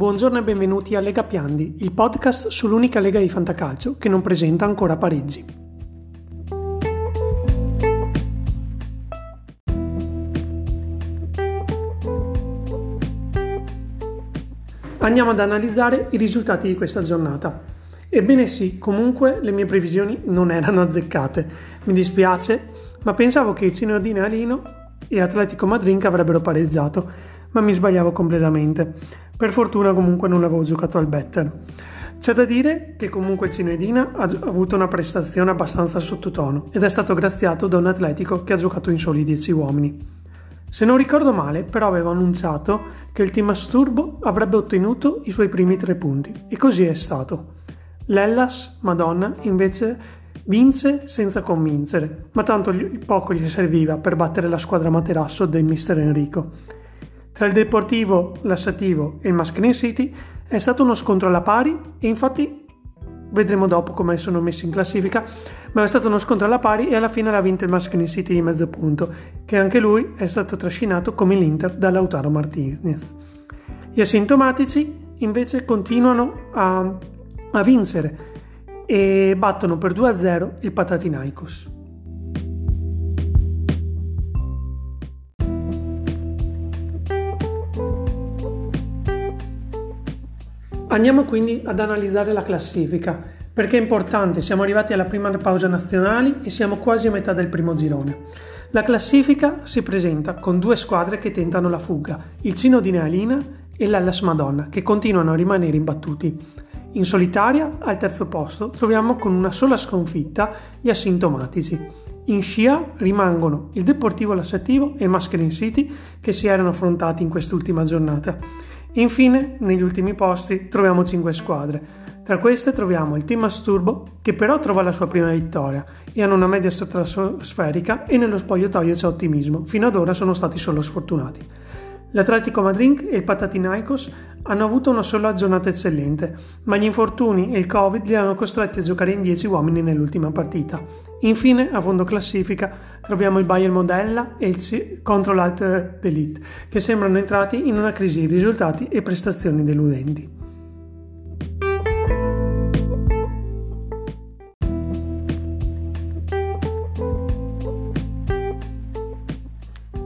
Buongiorno e benvenuti a Lega Piandi, il podcast sull'unica lega di fantacalcio che non presenta ancora pareggi. Andiamo ad analizzare i risultati di questa giornata. Ebbene sì, comunque le mie previsioni non erano azzeccate. Mi dispiace, ma pensavo che Cino di Alino e Atletico Madrid avrebbero pareggiato ma mi sbagliavo completamente. Per fortuna comunque non avevo giocato al better. C'è da dire che comunque il Cinuedina ha avuto una prestazione abbastanza sottotono ed è stato graziato da un atletico che ha giocato in soli 10 uomini. Se non ricordo male, però avevo annunciato che il team Asturbo avrebbe ottenuto i suoi primi tre punti e così è stato. L'Ellas, Madonna, invece vince senza convincere, ma tanto poco gli serviva per battere la squadra materasso del mister Enrico tra il Deportivo Lassativo e il Mascarin City è stato uno scontro alla pari e infatti vedremo dopo come sono messi in classifica, ma è stato uno scontro alla pari e alla fine l'ha vinto il Mascarin City di mezzo punto, che anche lui è stato trascinato come l'Inter da Lautaro Martinez. Gli asintomatici invece continuano a, a vincere e battono per 2-0 il Patatinaikos. Andiamo quindi ad analizzare la classifica, perché è importante, siamo arrivati alla prima pausa nazionali e siamo quasi a metà del primo girone. La classifica si presenta con due squadre che tentano la fuga, il Cino di Nealina e l'Ellas Madonna, che continuano a rimanere imbattuti. In solitaria, al terzo posto, troviamo con una sola sconfitta gli asintomatici. In scia rimangono il Deportivo Lassativo e il Mascarin City che si erano affrontati in quest'ultima giornata. Infine, negli ultimi posti, troviamo 5 squadre. Tra queste troviamo il team Asturbo, che però trova la sua prima vittoria e hanno una media stratosferica e nello spogliatoio c'è ottimismo. Fino ad ora sono stati solo sfortunati. L'Atletico Madrid e il Patatinaikos hanno avuto una sola giornata eccellente, ma gli infortuni e il Covid li hanno costretti a giocare in 10 uomini nell'ultima partita. Infine, a fondo classifica, troviamo il Bayern Modella e il C- contro l'Alt Elite, che sembrano entrati in una crisi di risultati e prestazioni deludenti.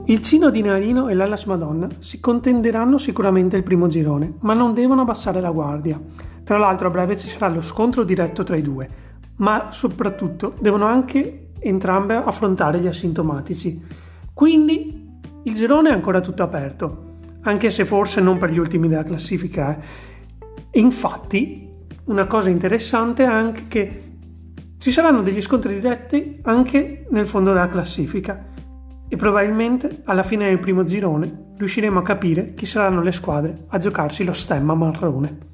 Il Cino di Narino e l'Allas Madonna si contenderanno sicuramente il primo girone, ma non devono abbassare la guardia. Tra l'altro a breve ci sarà lo scontro diretto tra i due, ma soprattutto devono anche entrambe affrontare gli asintomatici. Quindi il girone è ancora tutto aperto, anche se forse non per gli ultimi della classifica. Eh. Infatti, una cosa interessante è anche che ci saranno degli scontri diretti anche nel fondo della classifica e probabilmente alla fine del primo girone riusciremo a capire chi saranno le squadre a giocarsi lo stemma marrone.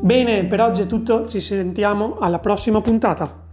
Bene, per oggi è tutto, ci sentiamo alla prossima puntata.